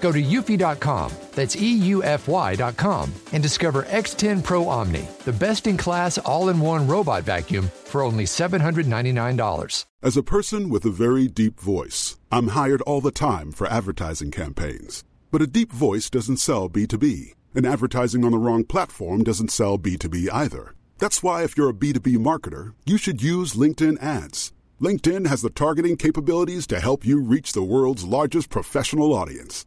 Go to eufy.com, that's EUFY.com, and discover X10 Pro Omni, the best in class all in one robot vacuum for only $799. As a person with a very deep voice, I'm hired all the time for advertising campaigns. But a deep voice doesn't sell B2B, and advertising on the wrong platform doesn't sell B2B either. That's why, if you're a B2B marketer, you should use LinkedIn ads. LinkedIn has the targeting capabilities to help you reach the world's largest professional audience.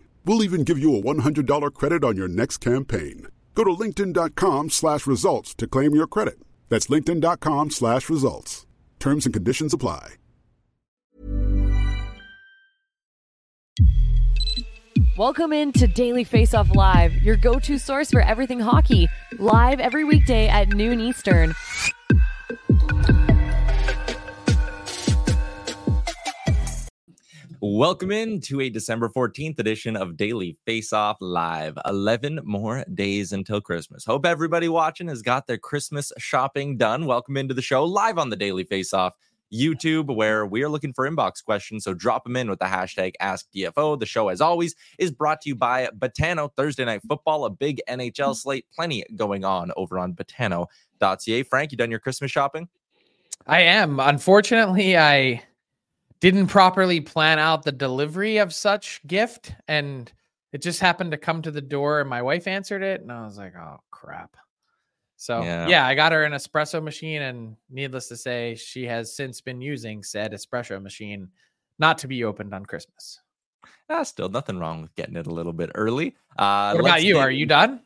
We'll even give you a $100 credit on your next campaign. Go to linkedin.com slash results to claim your credit. That's linkedin.com slash results. Terms and conditions apply. Welcome in to Daily Face Off Live, your go to source for everything hockey, live every weekday at noon Eastern. Welcome in to a December 14th edition of Daily Face Off Live. 11 more days until Christmas. Hope everybody watching has got their Christmas shopping done. Welcome into the show live on the Daily Face Off YouTube, where we are looking for inbox questions. So drop them in with the hashtag AskDFO. The show, as always, is brought to you by Betano Thursday Night Football, a big NHL slate. Plenty going on over on Betano.ca. Frank, you done your Christmas shopping? I am. Unfortunately, I didn't properly plan out the delivery of such gift and it just happened to come to the door and my wife answered it and I was like, "Oh crap." So, yeah. yeah, I got her an espresso machine and needless to say, she has since been using said espresso machine not to be opened on Christmas. Ah, still nothing wrong with getting it a little bit early. Uh, what about you? Are you done?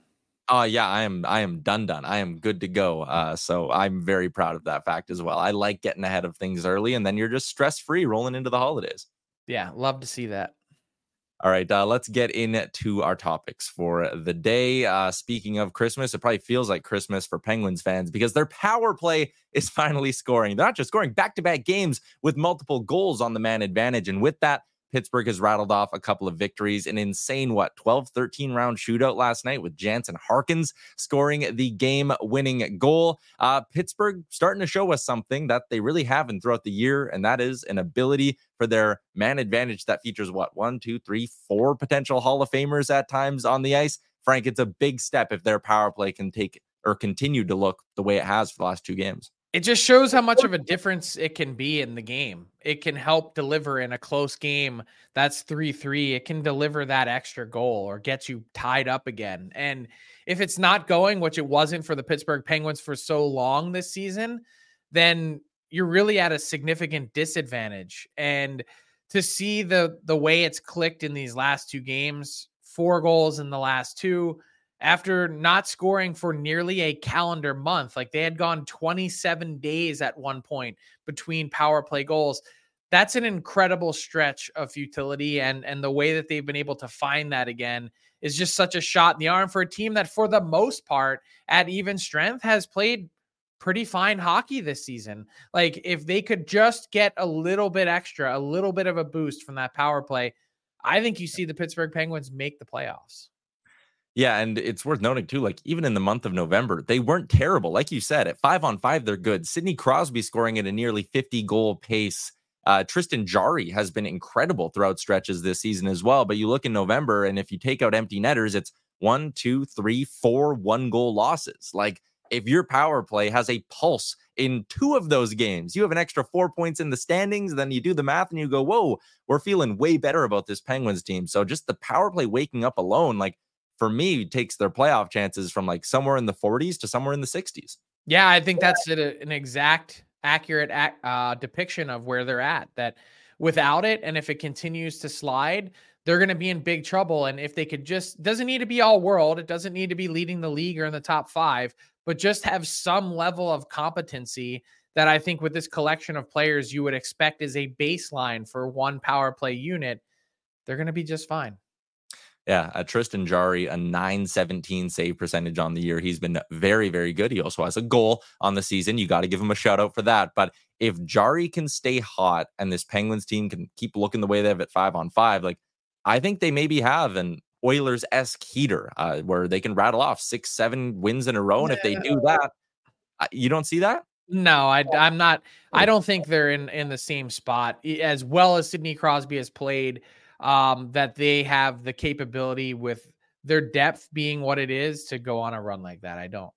Oh yeah, I am. I am done. Done. I am good to go. Uh, so I'm very proud of that fact as well. I like getting ahead of things early, and then you're just stress free rolling into the holidays. Yeah, love to see that. All right, uh, let's get into our topics for the day. Uh, speaking of Christmas, it probably feels like Christmas for Penguins fans because their power play is finally scoring. They're not just scoring back to back games with multiple goals on the man advantage. And with that, Pittsburgh has rattled off a couple of victories, an insane, what, 12 13 round shootout last night with Jansen Harkins scoring the game winning goal. Uh, Pittsburgh starting to show us something that they really haven't throughout the year, and that is an ability for their man advantage that features what, one, two, three, four potential Hall of Famers at times on the ice. Frank, it's a big step if their power play can take or continue to look the way it has for the last two games it just shows how much of a difference it can be in the game. It can help deliver in a close game that's 3 3. It can deliver that extra goal or get you tied up again. And if it's not going, which it wasn't for the Pittsburgh Penguins for so long this season, then you're really at a significant disadvantage. And to see the the way it's clicked in these last two games, four goals in the last two, after not scoring for nearly a calendar month. Like they had gone 27 days at one point between power play goals. That's an incredible stretch of futility and and the way that they've been able to find that again is just such a shot in the arm for a team that for the most part at even strength has played pretty fine hockey this season. Like if they could just get a little bit extra, a little bit of a boost from that power play, I think you see the Pittsburgh Penguins make the playoffs. Yeah, and it's worth noting too, like even in the month of November, they weren't terrible. Like you said, at five on five, they're good. Sidney Crosby scoring at a nearly 50 goal pace. Uh, Tristan Jarry has been incredible throughout stretches this season as well. But you look in November, and if you take out empty netters, it's one, two, three, four one goal losses. Like if your power play has a pulse in two of those games, you have an extra four points in the standings. Then you do the math and you go, whoa, we're feeling way better about this Penguins team. So just the power play waking up alone, like for me takes their playoff chances from like somewhere in the 40s to somewhere in the 60s. Yeah, I think that's an exact accurate uh, depiction of where they're at. That without it, and if it continues to slide, they're going to be in big trouble. And if they could just, doesn't need to be all world, it doesn't need to be leading the league or in the top five, but just have some level of competency that I think with this collection of players you would expect is a baseline for one power play unit, they're going to be just fine. Yeah, uh, Tristan Jarry, a 917 save percentage on the year. He's been very, very good. He also has a goal on the season. You got to give him a shout out for that. But if Jarry can stay hot and this Penguins team can keep looking the way they have at five on five, like I think they maybe have an Oilers esque heater uh, where they can rattle off six, seven wins in a row. And if they do that, you don't see that? No, I, I'm not. I don't think they're in in the same spot as well as Sidney Crosby has played um, that they have the capability with their depth being what it is to go on a run like that. I don't.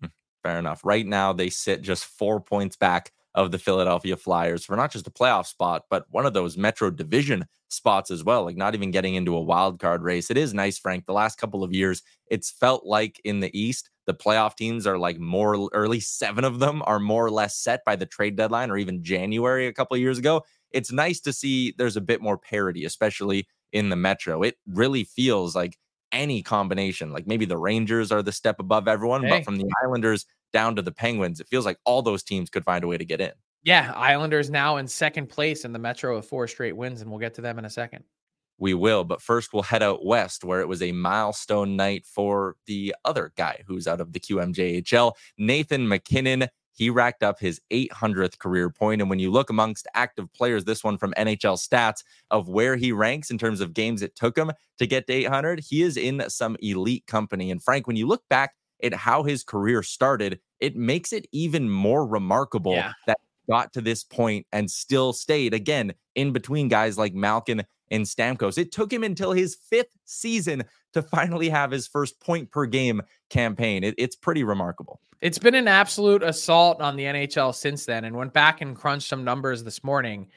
Hmm, fair enough. Right now, they sit just four points back of the Philadelphia Flyers for not just a playoff spot, but one of those Metro Division spots as well. Like not even getting into a wild card race. It is nice, Frank. The last couple of years, it's felt like in the East, the playoff teams are like more early. Seven of them are more or less set by the trade deadline or even January a couple of years ago it's nice to see there's a bit more parity, especially in the Metro. It really feels like any combination, like maybe the Rangers are the step above everyone, hey. but from the Islanders down to the Penguins, it feels like all those teams could find a way to get in. Yeah, Islanders now in second place in the Metro with four straight wins, and we'll get to them in a second. We will, but first we'll head out west where it was a milestone night for the other guy who's out of the QMJHL, Nathan MacKinnon. He racked up his 800th career point. And when you look amongst active players, this one from NHL stats of where he ranks in terms of games it took him to get to 800, he is in some elite company. And Frank, when you look back at how his career started, it makes it even more remarkable yeah. that got to this point and still stayed again in between guys like Malkin and Stamkos. It took him until his fifth season to finally have his first point per game campaign. It, it's pretty remarkable. It's been an absolute assault on the NHL since then. And went back and crunched some numbers this morning.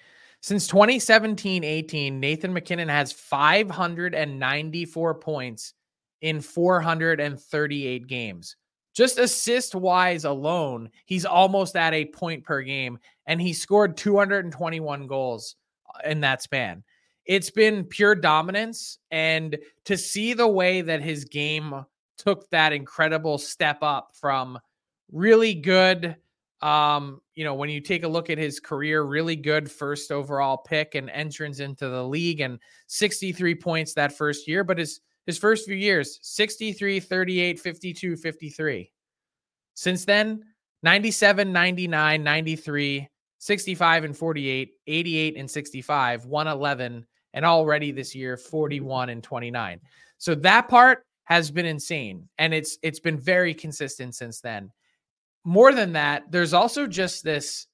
Since 2017 18, Nathan MacKinnon has 594 points in 438 games. Just assist wise alone, he's almost at a point per game, and he scored 221 goals in that span it's been pure dominance. And to see the way that his game took that incredible step up from really good, um, you know, when you take a look at his career, really good first overall pick and entrance into the league and 63 points that first year. But his his first few years 63, 38, 52, 53. Since then, 97, 99, 93, 65 and 48, 88 and 65, 111 and already this year 41 and 29. So that part has been insane and it's it's been very consistent since then. More than that, there's also just this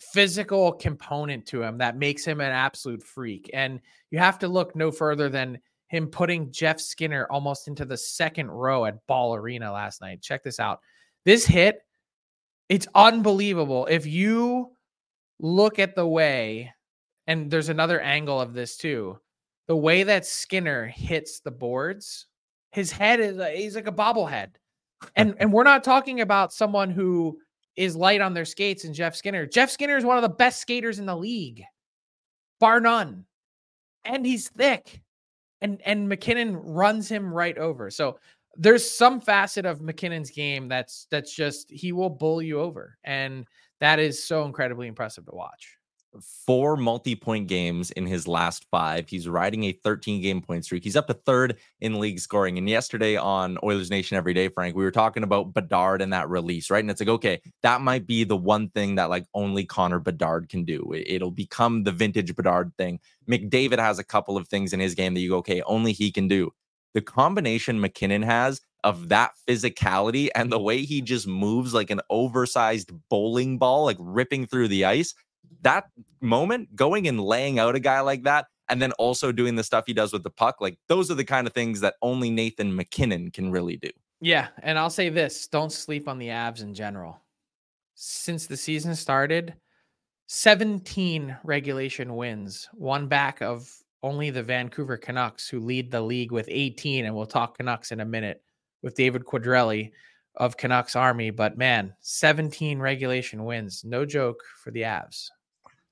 physical component to him that makes him an absolute freak. And you have to look no further than him putting Jeff Skinner almost into the second row at Ball Arena last night. Check this out. This hit, it's unbelievable. If you look at the way and there's another angle of this too. The way that Skinner hits the boards, his head is he's like a bobblehead. And and we're not talking about someone who is light on their skates and Jeff Skinner. Jeff Skinner is one of the best skaters in the league, bar none. And he's thick. And and MacKinnon runs him right over. So there's some facet of MacKinnon's game that's that's just he will bull you over. And that is so incredibly impressive to watch four multi-point games in his last five. He's riding a 13 game point streak. He's up to third in league scoring. And yesterday on Oilers Nation every day, Frank, we were talking about Bedard and that release, right? And it's like, okay, that might be the one thing that like only Connor Bedard can do. It'll become the vintage Bedard thing. McDavid has a couple of things in his game that you go, okay, only he can do. The combination MacKinnon has of that physicality and the way he just moves like an oversized bowling ball, like ripping through the ice that moment, going and laying out a guy like that, and then also doing the stuff he does with the puck, like those are the kind of things that only Nathan MacKinnon can really do. Yeah. And I'll say this don't sleep on the Avs in general. Since the season started, 17 regulation wins, one back of only the Vancouver Canucks, who lead the league with 18. And we'll talk Canucks in a minute with David Quadrelli. Of Canucks Army. But man, 17 regulation wins. No joke for the Avs.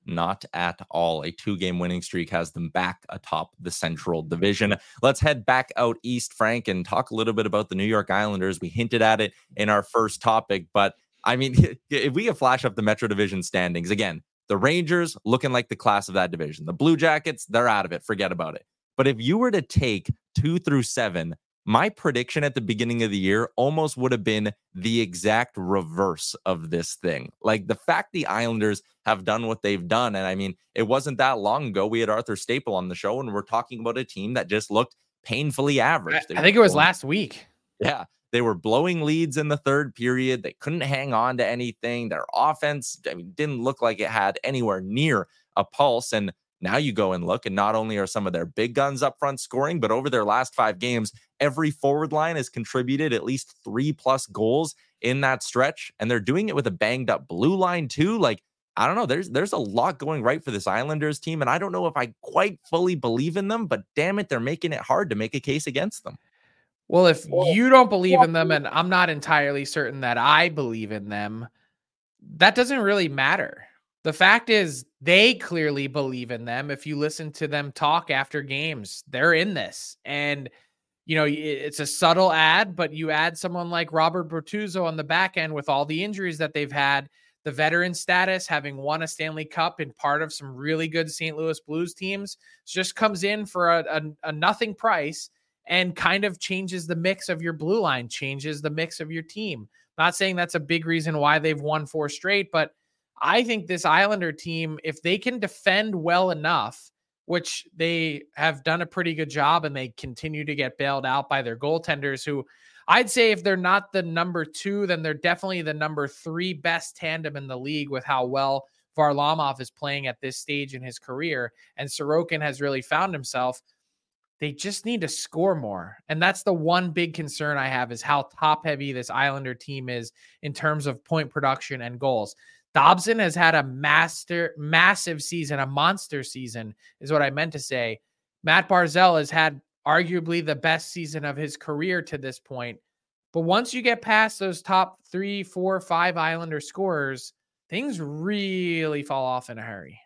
Not at all. A two game winning streak has them back atop the Central Division. Let's head back out east, Frank, and talk a little bit about the New York Islanders. We hinted at it in our first topic, but I mean, if we flash up the Metro Division standings again, the Rangers looking like the class of that division. The Blue Jackets, they're out of it. Forget about it. But if you were to take two through seven, my prediction at the beginning of the year almost would have been the exact reverse of this thing. Like the fact the Islanders have done what they've done. And I mean, it wasn't that long ago. We had Arthur Staple on the show, and we're talking about a team that just looked painfully average. I, I think it was last week. Yeah. They were blowing leads in the third period. They couldn't hang on to anything. Their offense I mean, didn't look like it had anywhere near a pulse. And now you go and look, and not only are some of their big guns up front scoring, but over their last five games, every forward line has contributed at least three plus goals in that stretch. And they're doing it with a banged up blue line, too. Like, I don't know. There's there's a lot going right for this Islanders team, and I don't know if I quite fully believe in them, but damn it, they're making it hard to make a case against them. Well, if you don't believe in them, and I'm not entirely certain that I believe in them, that doesn't really matter. The fact is, they clearly believe in them. If you listen to them talk after games, they're in this. And, you know, it's a subtle ad, but you add someone like Robert Bortuzzo on the back end with all the injuries that they've had, the veteran status, having won a Stanley Cup and part of some really good St. Louis Blues teams, just comes in for a, a, a nothing price and kind of changes the mix of your blue line, changes the mix of your team. Not saying that's a big reason why they've won four straight, but I think this Islander team, if they can defend well enough, which they have done a pretty good job and they continue to get bailed out by their goaltenders, who I'd say if they're not the number two, then they're definitely the number three best tandem in the league with how well Varlamov is playing at this stage in his career. And Sorokin has really found himself. They just need to score more. And that's the one big concern I have is how top heavy this Islander team is in terms of point production and goals. Dobson has had a master massive season, a monster season is what I meant to say. Matt Barzal has had arguably the best season of his career to this point. But once you get past those top three, four, five Islander scorers, things really fall off in a hurry.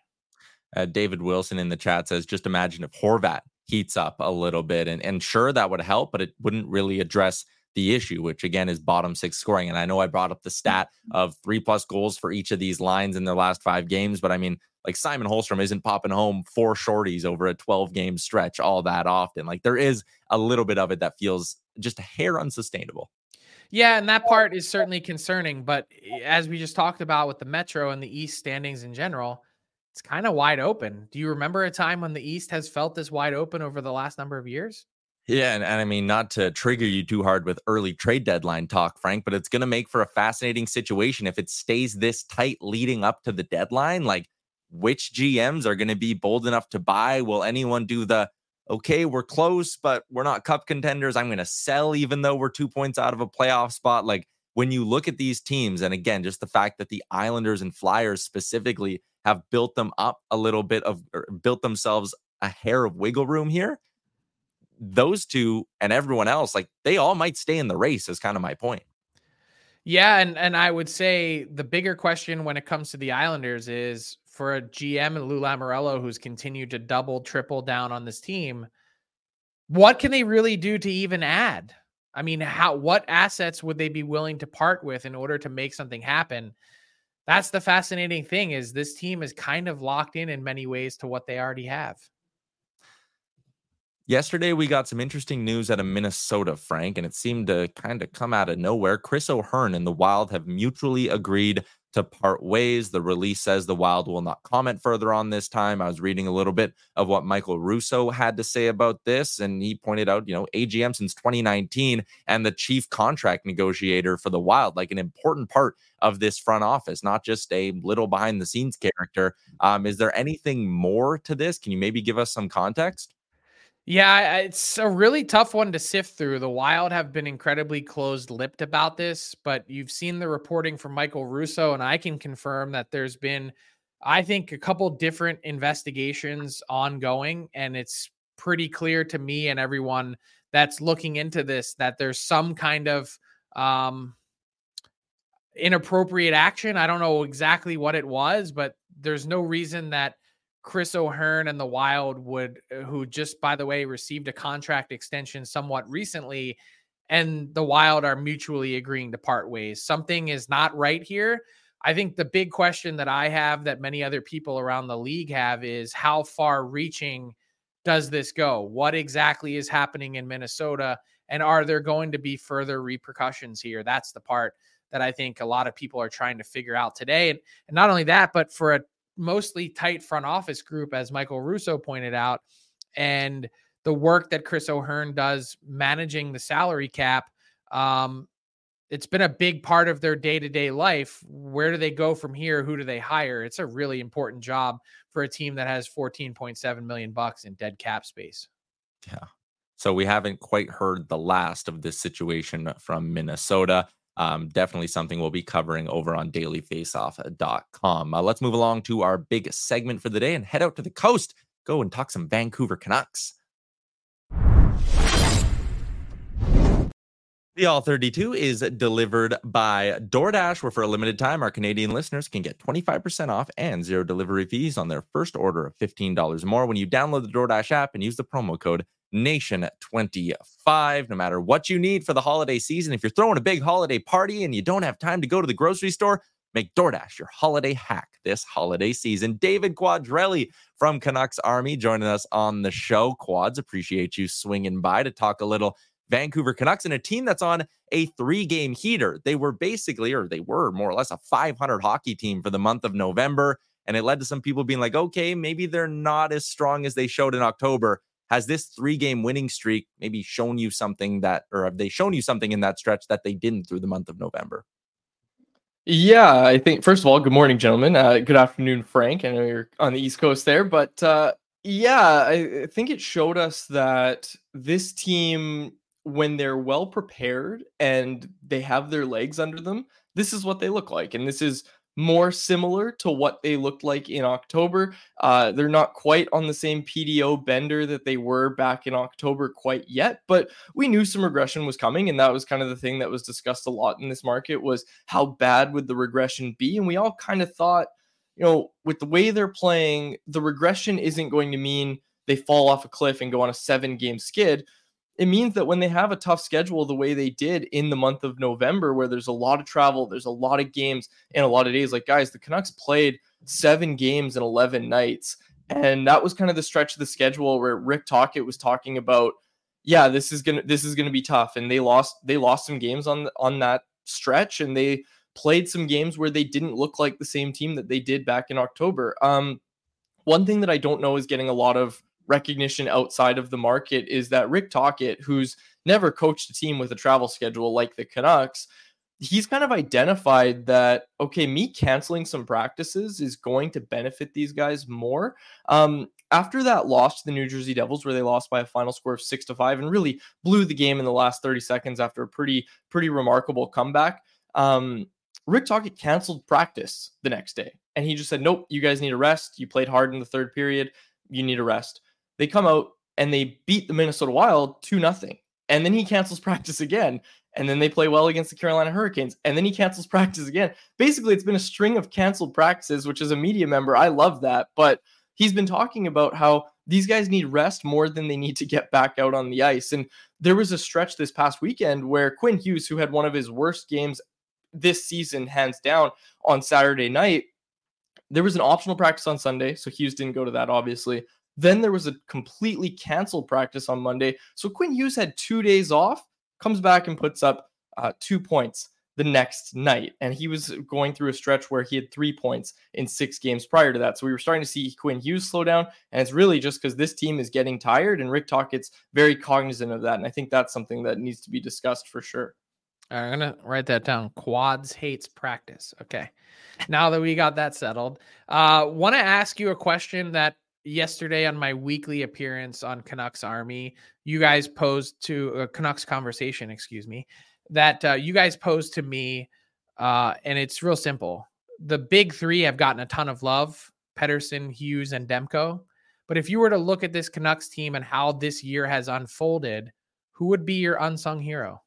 Uh, David Wilson in the chat says, just imagine if Horvat heats up a little bit. And, and sure, that would help, but it wouldn't really address the issue, which again is bottom six scoring. And I know I brought up the stat of three plus goals for each of these lines in their last five games, but I mean, like Simon Holmstrom isn't popping home four shorties over a 12 game stretch all that often. Like there is a little bit of it that feels just a hair unsustainable. Yeah, and that part is certainly concerning. But eh, as we just talked about with the Metro and the East standings in general, it's kind of wide open. Do you remember a time when the East has felt this wide open over the last number of years? Yeah, and, and I mean, not to trigger you too hard with early trade deadline talk, Frank, but it's going to make for a fascinating situation if it stays this tight leading up to the deadline. Like, which GMs are going to be bold enough to buy? Will anyone do the, okay, we're close, but we're not cup contenders. I'm going to sell even though we're two points out of a playoff spot? Like, when you look at these teams, and again, just the fact that the Islanders and Flyers specifically have built them up a little bit of er, built themselves a hair of wiggle room here. Those two and everyone else, like they all might stay in the race, is kind of my point. Yeah, and and I would say the bigger question when it comes to the Islanders is for a GM and Lou Lamoriello who's continued to double, triple down on this team. What can they really do to even add? I mean, how what assets would they be willing to part with in order to make something happen? that's the fascinating thing is this team is kind of locked in in many ways to what they already have. Yesterday, we got some interesting news out of Minnesota, Frank, and it seemed to kind of come out of nowhere. Chris O'Hearn and the Wild have mutually agreed to part ways. The release says the Wild will not comment further on this time. I was reading a little bit of what Michael Russo had to say about this, and he pointed out, you know, AGM since 2019 and the chief contract negotiator for the Wild, like an important part of this front office, not just a little behind the scenes character. Um, is there anything more to this? Can you maybe give us some context? Yeah, it's a really tough one to sift through. The Wild have been incredibly closed lipped about this, but you've seen the reporting from Michael Russo, and I can confirm that there's been, I think, a couple different investigations ongoing, and it's pretty clear to me and everyone that's looking into this that there's some kind of um, inappropriate action. I don't know exactly what it was, but there's no reason that Chris O'Hearn and the Wild would, uh, who just by the way received a contract extension somewhat recently, and the Wild are mutually agreeing to part ways. Something is not right here. I think the big question that I have, that many other people around the league have, is how far reaching does this go? What exactly is happening in Minnesota? And are there going to be further repercussions here? That's the part that I think a lot of people are trying to figure out today. And, and not only that, but for a mostly tight front office group, as Michael Russo pointed out, and the work that Chris O'Hearn does managing the salary cap. Um, it's been a big part of their day to day life. Where do they go from here? Who do they hire? It's a really important job for a team that has 14.7 million bucks in dead cap space. Yeah. So we haven't quite heard the last of this situation from Minnesota. Um, definitely something we'll be covering over on dailyfaceoff.com. Uh, let's move along to our big segment for the day and head out to the coast. Go and talk some Vancouver Canucks. The All 32 is delivered by DoorDash, where for a limited time, our Canadian listeners can get 25% off and zero delivery fees on their first order of $15 or more when you download the DoorDash app and use the promo code Nation25. No matter what you need for the holiday season, if you're throwing a big holiday party and you don't have time to go to the grocery store, make DoorDash your holiday hack this holiday season. David Quadrelli from Canucks Army joining us on the show. Quads, appreciate you swinging by to talk a little Vancouver Canucks and a team that's on a three game heater. They were basically, or they were more or less, a 500 hockey team for the month of November. And it led to some people being like, okay, maybe they're not as strong as they showed in October. Has this three game winning streak maybe shown you something that, or have they shown you something in that stretch that they didn't through the month of November? Yeah, I think first of all, good morning, gentlemen. Uh, good afternoon, Frank. I know you're on the East Coast there, but uh, yeah, I, I think it showed us that this team when they're well prepared and they have their legs under them, this is what they look like. And this is more similar to what they looked like in October. Uh, they're not quite on the same PDO bender that they were back in October quite yet, but we knew some regression was coming, and that was kind of the thing that was discussed a lot in this market was how bad would the regression be, and we all kind of thought, you know, with the way they're playing, the regression isn't going to mean they fall off a cliff and go on a seven game skid it means that when they have a tough schedule the way they did in the month of November, where there's a lot of travel, there's a lot of games and a lot of days, like guys, the Canucks played seven games in 11 nights. And that was kind of the stretch of the schedule where Rick Tocchet was talking about, yeah, this is gonna this is gonna be tough. And they lost they lost some games on on that stretch, and they played some games where they didn't look like the same team that they did back in October. Um, one thing that I don't know is getting a lot of recognition outside of the market is that Rick Tocchet, who's never coached a team with a travel schedule like the Canucks, he's kind of identified that okay, me canceling some practices is going to benefit these guys more. Um, after that loss to the New Jersey Devils, where they lost by a final score of six to five and really blew the game in the last 30 seconds after a pretty, pretty remarkable comeback. Um, Rick Tocchet canceled practice the next day. And he just said, Nope, you guys need a rest. You played hard in the third period. You need a rest. They come out and they beat the Minnesota Wild 2 nothing. And then he cancels practice again. And then they play well against the Carolina Hurricanes. And then he cancels practice again. Basically, it's been a string of canceled practices, which as a media member, I love that. But he's been talking about how these guys need rest more than they need to get back out on the ice. And there was a stretch this past weekend where Quinn Hughes, who had one of his worst games this season, hands down, on Saturday night, there was an optional practice on Sunday. So Hughes didn't go to that, obviously. Then there was a completely canceled practice on Monday. So Quinn Hughes had two days off, comes back and puts up uh, two points the next night. And he was going through a stretch where he had three points in six games prior to that. So we were starting to see Quinn Hughes slow down. And it's really just because this team is getting tired. And Rick Tocchet's very cognizant of that. And I think that's something that needs to be discussed for sure. I'm to write that down. Quads hates practice. Okay. Now that we got that settled, uh, want to ask you a question that yesterday on my weekly appearance on Canucks Army, you guys posed to a uh, Canucks conversation, excuse me, that uh, you guys posed to me, uh, and it's real simple. The big three have gotten a ton of love: Pettersson, Hughes, and Demko. But if you were to look at this Canucks team and how this year has unfolded, who would be your unsung hero?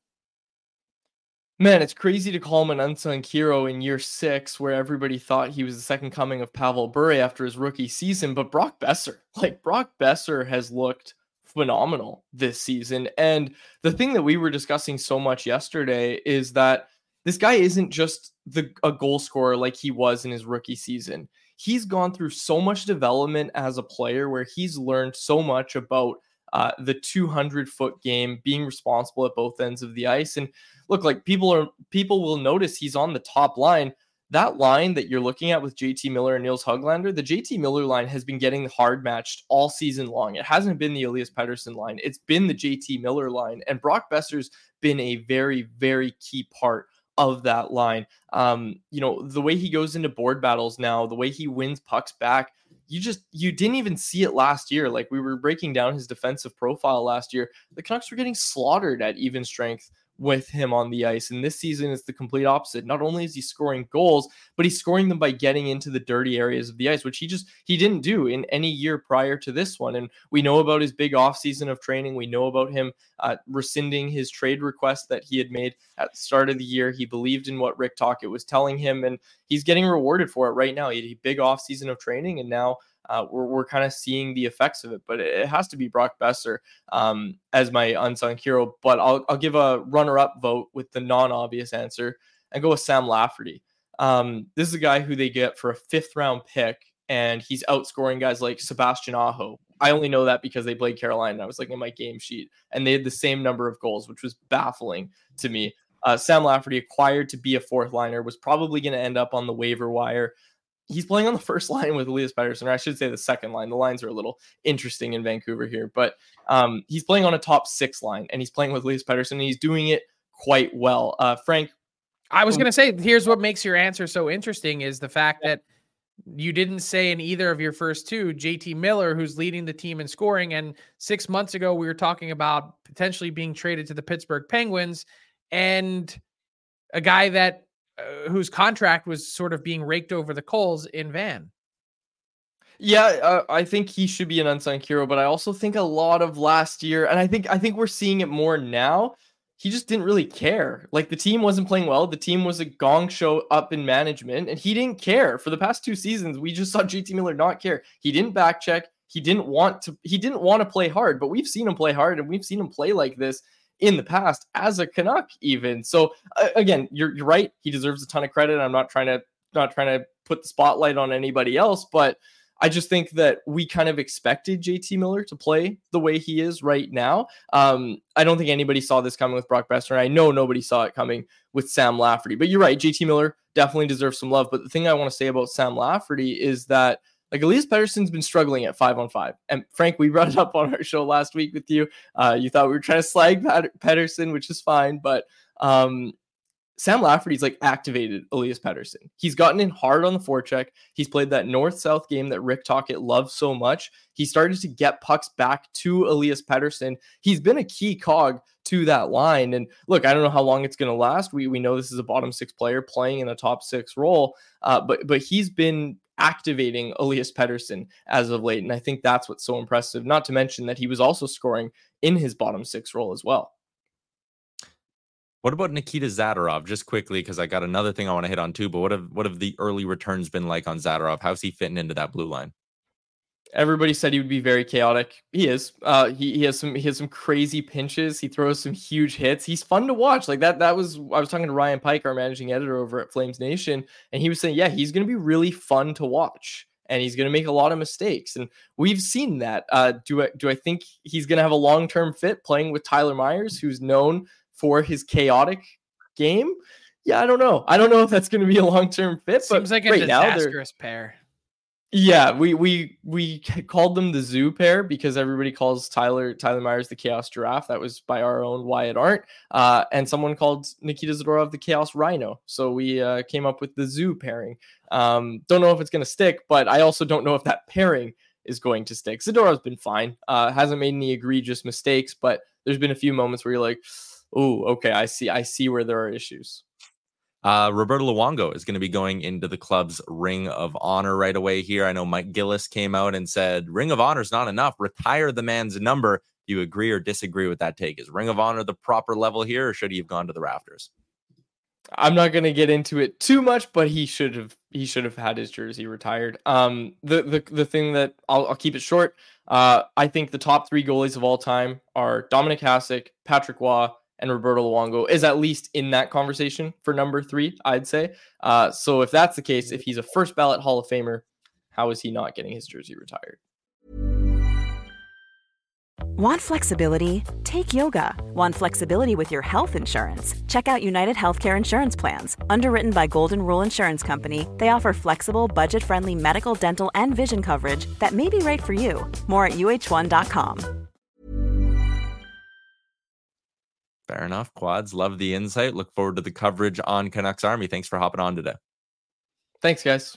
Man, it's crazy to call him an unsung hero in year six, where everybody thought he was the second coming of Pavel Bure after his rookie season. But Brock Boeser, like Brock Boeser, has looked phenomenal this season. And the thing that we were discussing so much yesterday is that this guy isn't just the a goal scorer like he was in his rookie season. He's gone through so much development as a player where he's learned so much about uh, the 200 foot game, being responsible at both ends of the ice. And look, like people are people will notice he's on the top line. That line that you're looking at with JT Miller and Nils Hoglander, the JT Miller line has been getting hard matched all season long. It hasn't been the Elias Pettersson line, it's been the JT Miller line. And Brock Boeser's been a very, very key part of that line. Um, you know, the way he goes into board battles now, the way he wins pucks back, you just you didn't even see it last year. Like we were breaking down his defensive profile last year. The Canucks were getting slaughtered at even strength with him on the ice. And this season is the complete opposite. Not only is he scoring goals, but he's scoring them by getting into the dirty areas of the ice, which he just he didn't do in any year prior to this one. And we know about his big offseason of training. We know about him uh, rescinding his trade request that he had made at the start of the year. He believed in what Rick Tocchet was telling him, and he's getting rewarded for it right now. He had a big offseason of training, and now uh, we're, we're kind of seeing the effects of it. But it, it has to be Brock Boeser um, as my unsung hero. But I'll, I'll give a runner up vote with the non obvious answer and go with Sam Lafferty. Um, this is a guy who they get for a fifth round pick, and he's outscoring guys like Sebastian Aho. I only know that because they played Carolina. I was looking at my game sheet, and they had the same number of goals, which was baffling to me. Uh, Sam Lafferty acquired to be a fourth liner was probably going to end up on the waiver wire he's playing on the first line with Elias Pettersson, or I should say the second line. The lines are a little interesting in Vancouver here, but um, he's playing on a top six line and he's playing with Elias Pettersson and he's doing it quite well. Uh, Frank, I was going to say, here's what makes your answer so interesting is the fact that you didn't say in either of your first two, JT Miller, who's leading the team in scoring. And six months ago, we were talking about potentially being traded to the Pittsburgh Penguins and a guy that uh, whose contract was sort of being raked over the coals in Van. Yeah, uh, I think he should be an unsung hero, but I also think a lot of last year, and I think I think we're seeing it more now. He just didn't really care. Like the team wasn't playing well. The team was a gong show up in management, and he didn't care. For the past two seasons, we just saw JT Miller not care. He didn't back check. He didn't want to. He didn't want to play hard. But we've seen him play hard, and we've seen him play like this in the past as a Canuck, even. So uh, again, you're you're right. He deserves a ton of credit. I'm not trying to not trying to put the spotlight on anybody else, but I just think that we kind of expected JT Miller to play the way he is right now. Um, I don't think anybody saw this coming with Brock Boeser. I know nobody saw it coming with Sam Lafferty. But you're right, JT Miller definitely deserves some love. But the thing I want to say about Sam Lafferty is that like Elias Pettersson's been struggling at five on five. And Frank, we brought it up on our show last week with you. Uh, you thought we were trying to slag Pat- Pettersson, which is fine, but um, Sam Lafferty's like activated Elias Pettersson. He's gotten in hard on the forecheck. He's played that north south game that Rick Tocchet loves so much. He started to get pucks back to Elias Pettersson. He's been a key cog to that line. And look, I don't know how long it's going to last. We we know this is a bottom six player playing in a top six role, uh, but but he's been activating Elias Pettersson as of late. And I think that's what's so impressive. Not to mention that he was also scoring in his bottom six role as well. What about Nikita Zadorov? Just quickly, because I got another thing I want to hit on too. But what have what have the early returns been like on Zadorov? How's he fitting into that blue line? Everybody said he would be very chaotic. He is. Uh, he, he has some he has some crazy pinches. He throws some huge hits. He's fun to watch. Like that. That was I was talking to Ryan Pike, our managing editor over at Flames Nation, and he was saying, yeah, he's going to be really fun to watch, and he's going to make a lot of mistakes. And we've seen that. Uh, do I do I think he's going to have a long term fit playing with Tyler Myers, who's known for his chaotic game? Yeah, I don't know. I don't know if that's going to be a long term fit. Seems but like a right disastrous now, pair. Yeah, we we we called them the zoo pair because everybody calls Tyler Tyler Myers the Chaos Giraffe. That was by our own Wyatt Arndt, uh, and someone called Nikita Zadorov the Chaos Rhino. So we uh, came up with the zoo pairing. Um, don't know if it's going to stick, but I also don't know if that pairing is going to stick. Zadorov's been fine. Uh, hasn't made any egregious mistakes, but there's been a few moments where you're like, "Oh, okay, I see. I see where there are issues." Uh, Roberto Luongo is going to be going into the club's Ring of Honor right away here. I know Mike Gillis came out and said Ring of Honor is not enough. Retire the man's number. Do you agree or disagree with that take? Is Ring of Honor the proper level here, or should he have gone to the rafters? I'm not going to get into it too much, but he should have he should have had his jersey retired. Um, the the the thing that I'll, I'll keep it short. Uh, I think the top three goalies of all time are Dominik Hasek, Patrick Roy, and Roberto Luongo is at least in that conversation for number three. I'd say. Uh, so if that's the case, if he's a first ballot Hall of Famer, how is he not getting his jersey retired? Want flexibility? Take yoga. Want flexibility with your health insurance? Check out United Healthcare Insurance Plans. Underwritten by Golden Rule Insurance Company, they offer flexible, budget friendly medical, dental, and vision coverage that may be right for you. More at uh1.com. Fair enough. Quads, love the insight. Look forward to the coverage on Canucks Army. Thanks for hopping on today. Thanks, guys.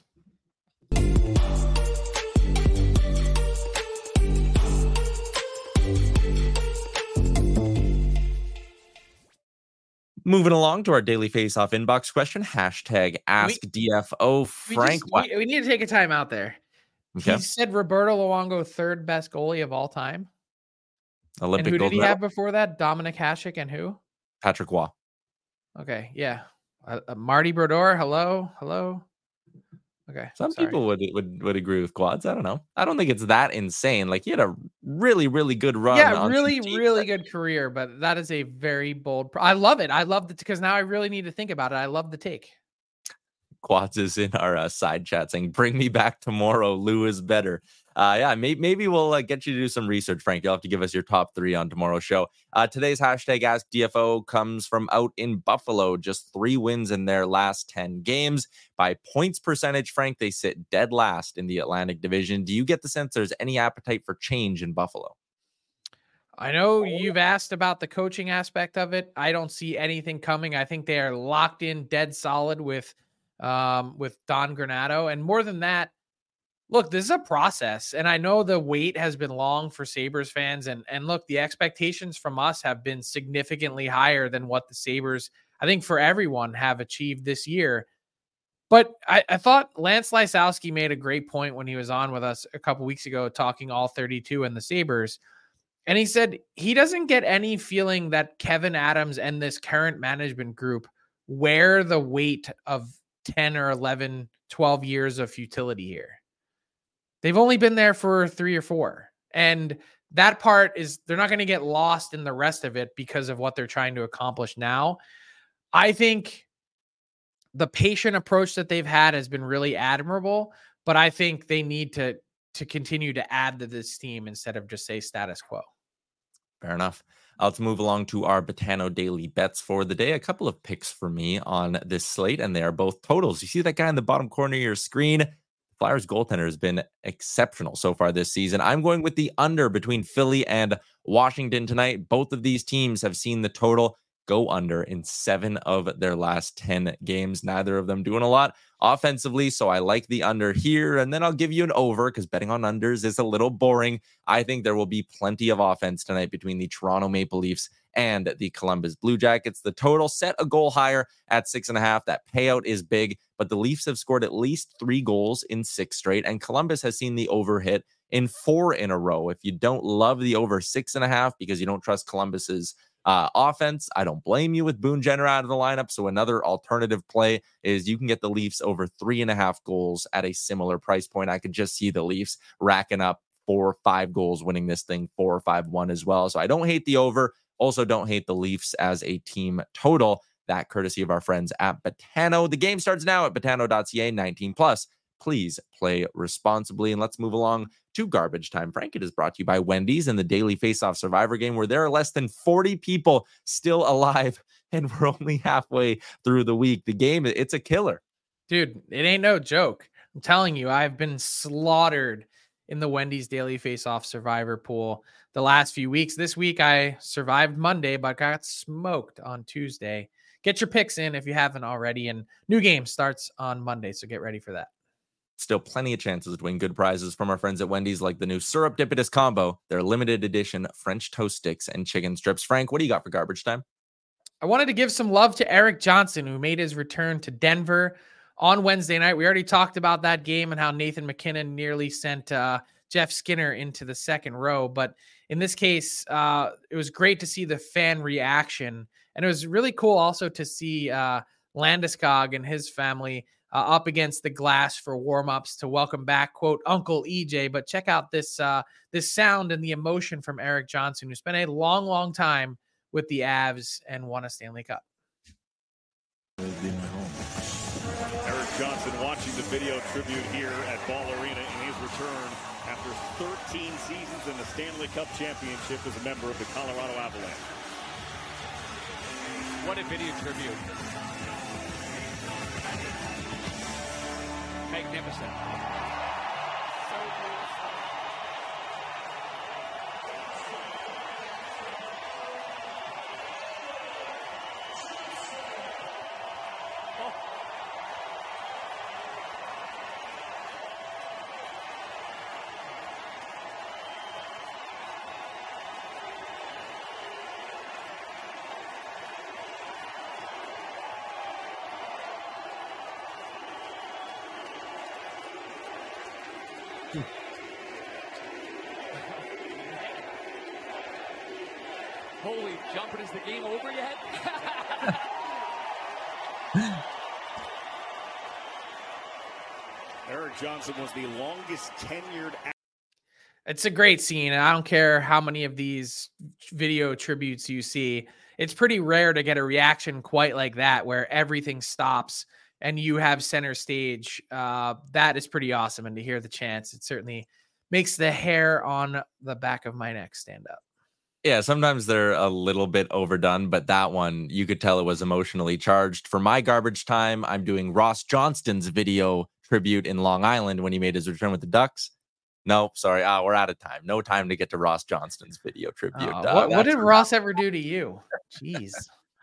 Moving along to our daily face-off inbox question. Hashtag ask we, DFO Frank. We, just, we, we, need to take a time out there. Okay. He said Roberto Luongo third best goalie of all time. Olympic and who did he medal? have before that? Dominik Hasek and who? Patrick Roy. Okay, yeah. Uh, uh, Marty Brodeur. Hello, hello. Okay. Some sorry. people would would would agree with quads. I don't know. I don't think it's that insane. Like he had a really really good run. Yeah, really really good career, but that is a very bold. Pro- I love it. I love it because now I really need to think about it. I love the take. Quads is in our uh, side chat saying, "Bring me back tomorrow. Lou is better." Uh, yeah, maybe, maybe we'll uh, get you to do some research, Frank. You'll have to give us your top three on tomorrow's show. Uh, today's hashtag Ask DFO comes from out in Buffalo. Just three wins in their last 10 games. By points percentage, Frank, they sit dead last in the Atlantic Division. Do you get the sense there's any appetite for change in Buffalo? I know you've asked about the coaching aspect of it. I don't see anything coming. I think they are locked in, dead solid with um, with Don Granato, and more than that, look, this is a process. And I know the wait has been long for Sabres fans. And, and look, the expectations from us have been significantly higher than what the Sabres, I think, for everyone have achieved this year. But I, I thought Lance Lysowski made a great point when he was on with us a couple weeks ago talking all 32 and the Sabres. And he said he doesn't get any feeling that Kevyn Adams and this current management group wear the weight of 10 or 11, 12 years of futility here. They've only been there for three or four. And that part is they're not going to get lost in the rest of it because of what they're trying to accomplish now. I think the patient approach that they've had has been really admirable, but I think they need to to continue to add to this team instead of just say status quo. Fair enough. Uh, let's move along to our Betano daily bets for the day. A couple of picks for me on this slate, and they are both totals. You see that guy in the bottom corner of your screen? Flyers goaltender has been exceptional so far this season. I'm going with the under between Philly and Washington tonight. Both of these teams have seen the total go under in seven of their last 10 games. Neither of them doing a lot offensively. So I like the under here. And then I'll give you an over because betting on unders is a little boring. I think there will be plenty of offense tonight between the Toronto Maple Leafs and the Columbus Blue Jackets. The total set a goal higher at six and a half. That payout is big, but the Leafs have scored at least three goals in six straight, and Columbus has seen the over hit in four in a row. If you don't love the over six and a half because you don't trust Columbus's uh, offense, I don't blame you with Boone Jenner out of the lineup. So another alternative play is you can get the Leafs over three and a half goals at a similar price point. I could just see the Leafs racking up four or five goals, winning this thing four or five one as well. So I don't hate the over. Also, don't hate the Leafs as a team total. That courtesy of our friends at Betano. The game starts now at betano.ca 19 plus. Please play responsibly. And let's move along to garbage time. Frank, it is brought to you by Wendy's and the daily face-off survivor game, where there are less than 40 people still alive, and we're only halfway through the week. The game, it's a killer. Dude, it ain't no joke. I'm telling you, I've been slaughtered in the Wendy's Daily Face Off Survivor Pool the last few weeks. This week I survived Monday, but got smoked on Tuesday. Get your picks in if you haven't already. And new game starts on Monday, so get ready for that. Still plenty of chances to win good prizes from our friends at Wendy's, like the new Surreptitious combo, their limited edition French toast sticks and chicken strips. Frank, what do you got for garbage time? I wanted to give some love to Erik Johnson, who made his return to Denver on Wednesday night. We already talked about that game and how Nathan MacKinnon nearly sent uh, Jeff Skinner into the second row. But in this case, uh, it was great to see the fan reaction. And it was really cool also to see uh, Landeskog and his family uh, up against the glass for warm-ups to welcome back quote Uncle EJ. But check out this uh, this sound and the emotion from Erik Johnson, who spent a long, long time with the Avs and won a Stanley Cup. Johnson watching the video tribute here at Ball Arena in his return after 13 seasons in the Stanley Cup Championship as a member of the Colorado Avalanche. What a video tribute. Magnificent. Holy jumping, is the game over yet? Erik Johnson was the longest tenured. It's a great scene. And I don't care how many of these video tributes you see. It's pretty rare to get a reaction quite like that, where everything stops and you have center stage. Uh, that is pretty awesome. And to hear the chants, it certainly makes the hair on the back of my neck stand up. Yeah, sometimes they're a little bit overdone, but that one you could tell it was emotionally charged. For my garbage time, I'm doing Ross Johnston's video tribute in Long Island when he made his return with the Ducks. Nope, sorry, uh, we're out of time. No time to get to Ross Johnston's video tribute. Oh, Uh, what, what did Ross ever do to you? Jeez.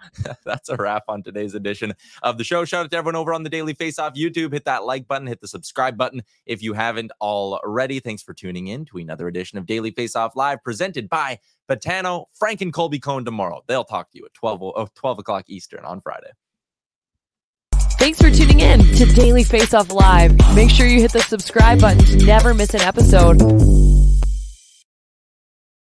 that's a wrap on today's edition of the show. Shout out to everyone over on the Daily Faceoff YouTube. Hit that like button, hit the subscribe button if you haven't already. Thanks for tuning in to another edition of Daily Faceoff Live presented by Betano, Frank and Colby Cohen tomorrow. They'll talk to you at 12, oh, 12 o'clock Eastern on Friday. Thanks for tuning in to Daily Faceoff Live. Make sure you hit the subscribe button to never miss an episode.